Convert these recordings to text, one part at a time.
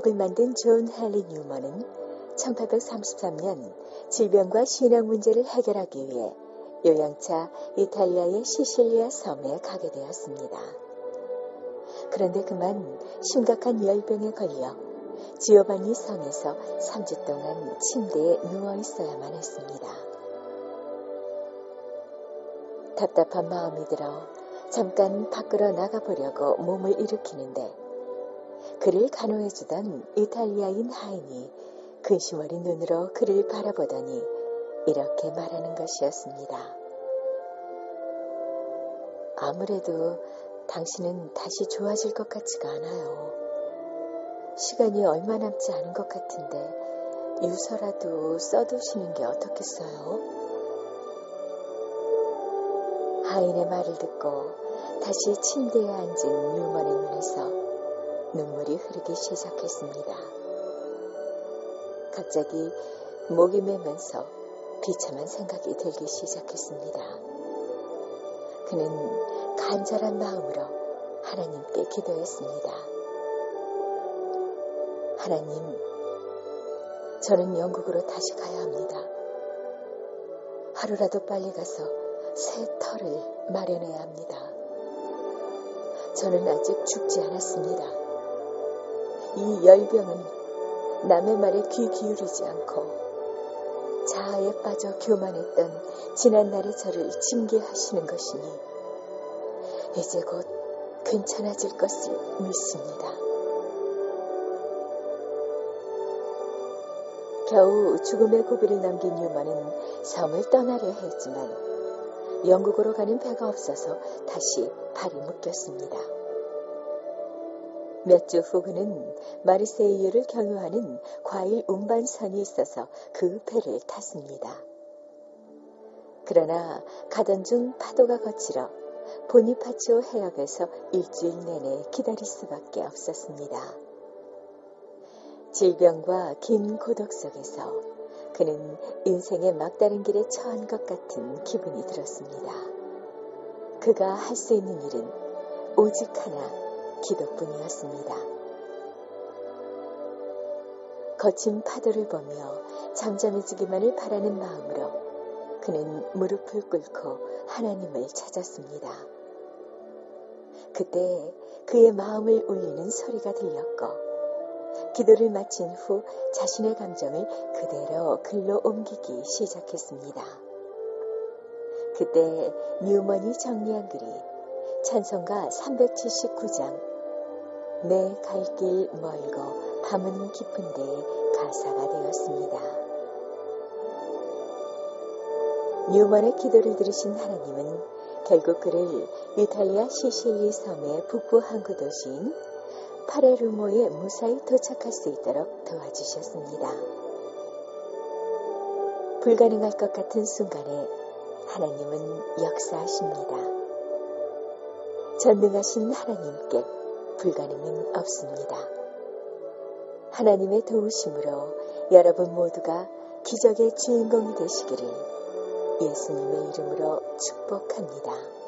곡을 만든 존 헨리 뉴먼은 1833년 질병과 신앙 문제를 해결하기 위해 요양차 이탈리아의 시실리아 섬에 가게 되었습니다. 그런데 그만 심각한 열병에 걸려 지오바니 성에서 3주 동안 침대에 누워 있어야만 했습니다. 답답한 마음이 들어 잠깐 밖으로 나가보려고 몸을 일으키는데 그를 간호해주던 이탈리아인 하인이 근심 어린 눈으로 그를 바라보더니 이렇게 말하는 것이었습니다. 아무래도 당신은 다시 좋아질 것 같지가 않아요. 시간이 얼마 남지 않은 것 같은데 유서라도 써두시는 게 어떻겠어요? 하인의 말을 듣고 다시 침대에 앉은 유먼의 눈에서 눈물이 흐르기 시작했습니다. 갑자기 목이 메면서 비참한 생각이 들기 시작했습니다. 그는 간절한 마음으로 하나님께 기도했습니다. 하나님, 저는 영국으로 다시 가야 합니다. 하루라도 빨리 가서 새 터를 마련해야 합니다. 저는 아직 죽지 않았습니다. 이 열병은 남의 말에 귀 기울이지 않고 자아에 빠져 교만했던 지난날의 저를 징계하시는 것이니 이제 곧 괜찮아질 것을 믿습니다. 겨우 죽음의 고비를 넘긴 유머는 섬을 떠나려 했지만 영국으로 가는 배가 없어서 다시 발이 묶였습니다. 몇 주 후 그는 마르세이유를 경유하는 과일 운반선이 있어서 그 배를 탔습니다. 그러나 가던 중 파도가 거칠어 보니파치오 해협에서 일주일 내내 기다릴 수밖에 없었습니다. 질병과 긴 고독 속에서 그는 인생의 막다른 길에 처한 것 같은 기분이 들었습니다. 그가 할 수 있는 일은 오직 하나 기도뿐이었습니다. 거친 파도를 보며 잠잠해지기만을 바라는 마음으로 그는 무릎을 꿇고 하나님을 찾았습니다. 그때 그의 마음을 울리는 소리가 들렸고 기도를 마친 후 자신의 감정을 그대로 글로 옮기기 시작했습니다. 그때 뉴먼이 정리한 글이 찬송가 379장 내 갈 길 멀고 밤은 깊은데 가사가 되었습니다. 뉴먼의 기도를 들으신 하나님은 결국 그를 이탈리아 시실리 섬의 북부 항구 도시인 파레르모에 무사히 도착할 수 있도록 도와주셨습니다. 불가능할 것 같은 순간에 하나님은 역사하십니다. 전능하신 하나님께 불가능은 없습니다. 하나님의 도우심으로 여러분 모두가 기적의 주인공이 되시기를 예수님의 이름으로 축복합니다.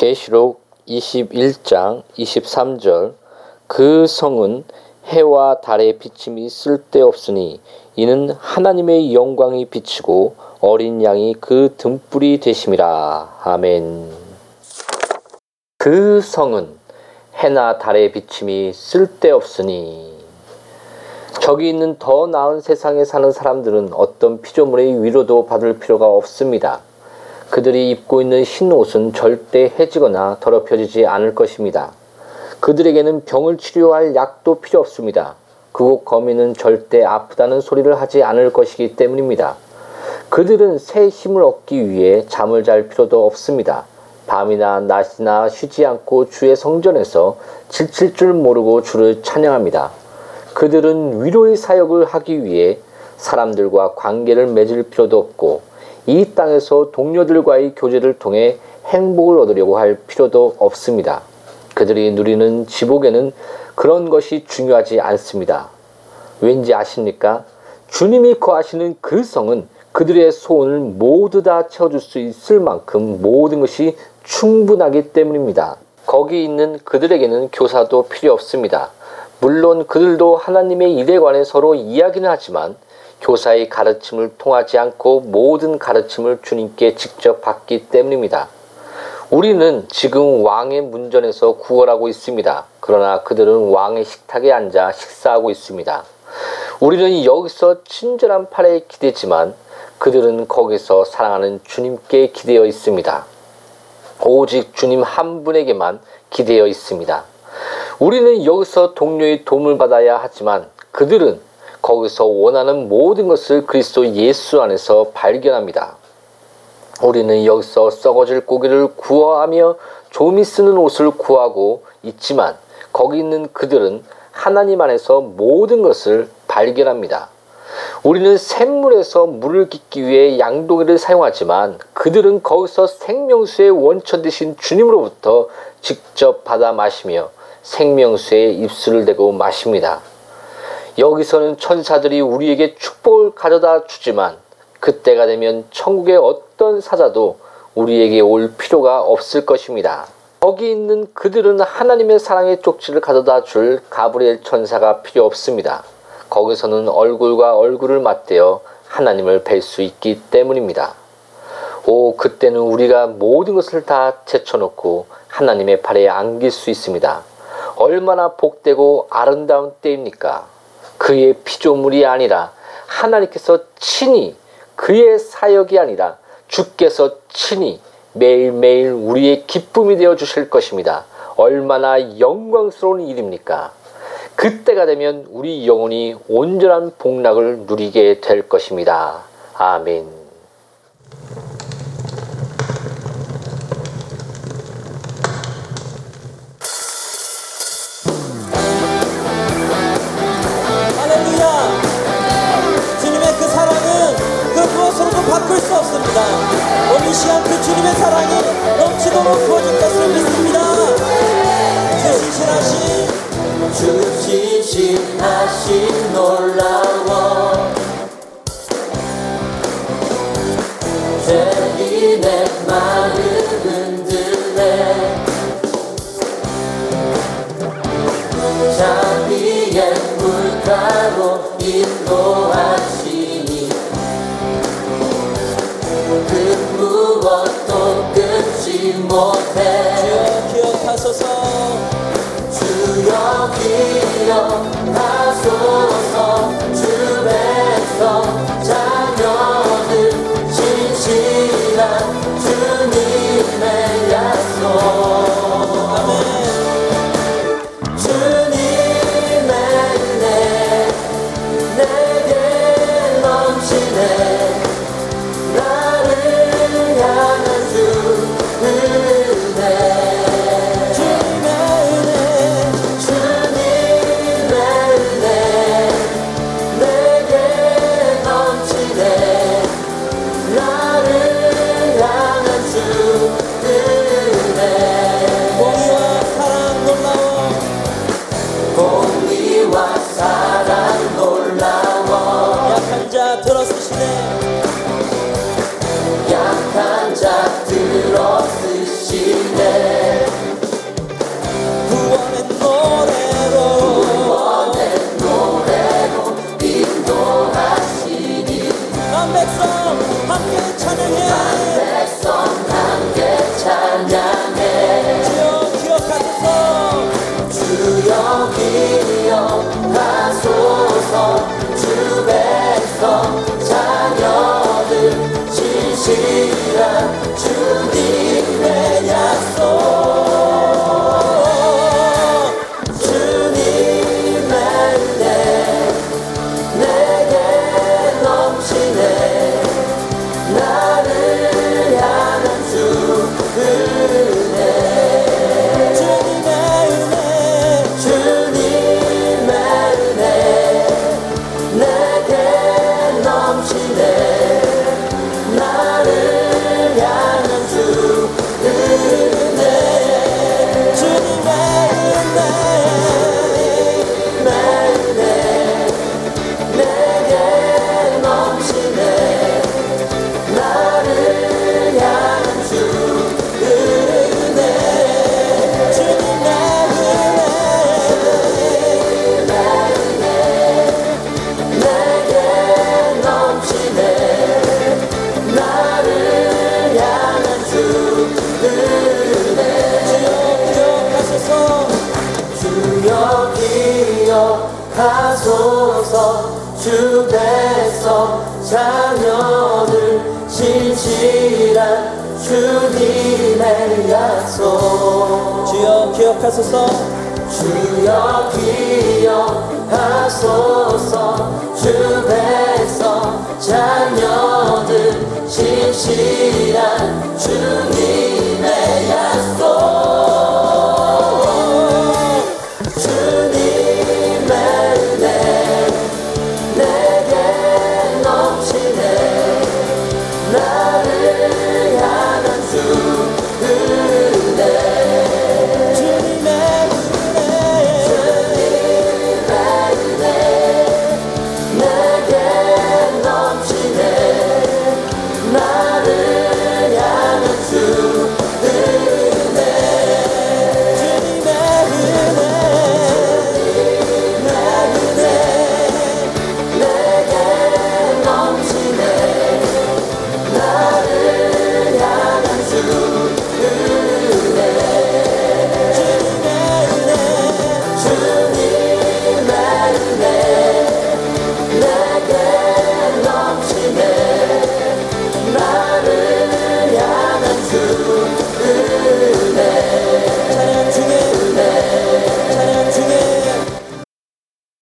계시록 21장 23절 그 성은 해와 달의 비침이 쓸데없으니 이는 하나님의 영광이 비치고 어린 양이 그 등불이 되심이라. 아멘. 그 성은 해나 달의 비침이 쓸데없으니 저기 있는 더 나은 세상에 사는 사람들은 어떤 피조물의 위로도 받을 필요가 없습니다. 그들이 입고 있는 흰 옷은 절대 해지거나 더럽혀지지 않을 것입니다. 그들에게는 병을 치료할 약도 필요 없습니다. 그곳 거미는 절대 아프다는 소리를 하지 않을 것이기 때문입니다. 그들은 새 힘을 얻기 위해 잠을 잘 필요도 없습니다. 밤이나 낮이나 쉬지 않고 주의 성전에서 지칠 줄 모르고 주를 찬양합니다. 그들은 위로의 사역을 하기 위해 사람들과 관계를 맺을 필요도 없고 이 땅에서 동료들과의 교제를 통해 행복을 얻으려고 할 필요도 없습니다. 그들이 누리는 지복에는 그런 것이 중요하지 않습니다. 왠지 아십니까? 주님이 거하시는 그 성은 그들의 소원을 모두 다 채워줄 수 있을 만큼 모든 것이 충분하기 때문입니다. 거기 있는 그들에게는 교사도 필요 없습니다. 물론 그들도 하나님의 일에 관해 서로 이야기는 하지만 교사의 가르침을 통하지 않고 모든 가르침을 주님께 직접 받기 때문입니다. 우리는 지금 왕의 문전에서 구걸하고 있습니다. 그러나 그들은 왕의 식탁에 앉아 식사하고 있습니다. 우리는 여기서 친절한 팔에 기대지만 그들은 거기서 사랑하는 주님께 기대어 있습니다. 오직 주님 한 분에게만 기대어 있습니다. 우리는 여기서 동료의 도움을 받아야 하지만 그들은 거기서 원하는 모든 것을 그리스도 예수 안에서 발견합니다. 우리는 여기서 썩어질 고기를 구워하며 좀이 쓰는 옷을 구하고 있지만 거기 있는 그들은 하나님 안에서 모든 것을 발견합니다. 우리는 샘물에서 물을 깃기 위해 양동이를 사용하지만 그들은 거기서 생명수의 원천 되신 주님으로부터 직접 받아 마시며 생명수의 입술을 대고 마십니다. 여기서는 천사들이 우리에게 축복을 가져다 주지만 그때가 되면 천국의 어떤 사자도 우리에게 올 필요가 없을 것입니다. 거기 있는 그들은 하나님의 사랑의 쪽지를 가져다 줄 가브리엘 천사가 필요 없습니다. 거기서는 얼굴과 얼굴을 맞대어 하나님을 뵐 수 있기 때문입니다. 오, 그때는 우리가 모든 것을 다 제쳐놓고 하나님의 팔에 안길 수 있습니다. 얼마나 복되고 아름다운 때입니까? 그의 피조물이 아니라 하나님께서 친히 그의 사역이 아니라 주께서 친히 매일매일 우리의 기쁨이 되어 주실 것입니다. 얼마나 영광스러운 일입니까? 그때가 되면 우리 영혼이 온전한 복락을 누리게 될 것입니다. 아멘. 바꿀 수 없습니다. 오늘 시간 그 주님의 사랑이 넘치도록 부어질 것을 믿습니다. 주신하신 주신하신 놀라워 물가로 인도하시 무엇도 끊지 못해. 주여 기억하소서. 주여 기억하소서 지지한 주님의 약속. 주여 기억하소서. 주여 기억하소서. 주 백성 자녀들 진실한 주님의 약속.